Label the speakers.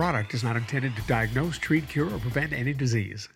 Speaker 1: The product is not intended to diagnose, treat, cure, or prevent any disease.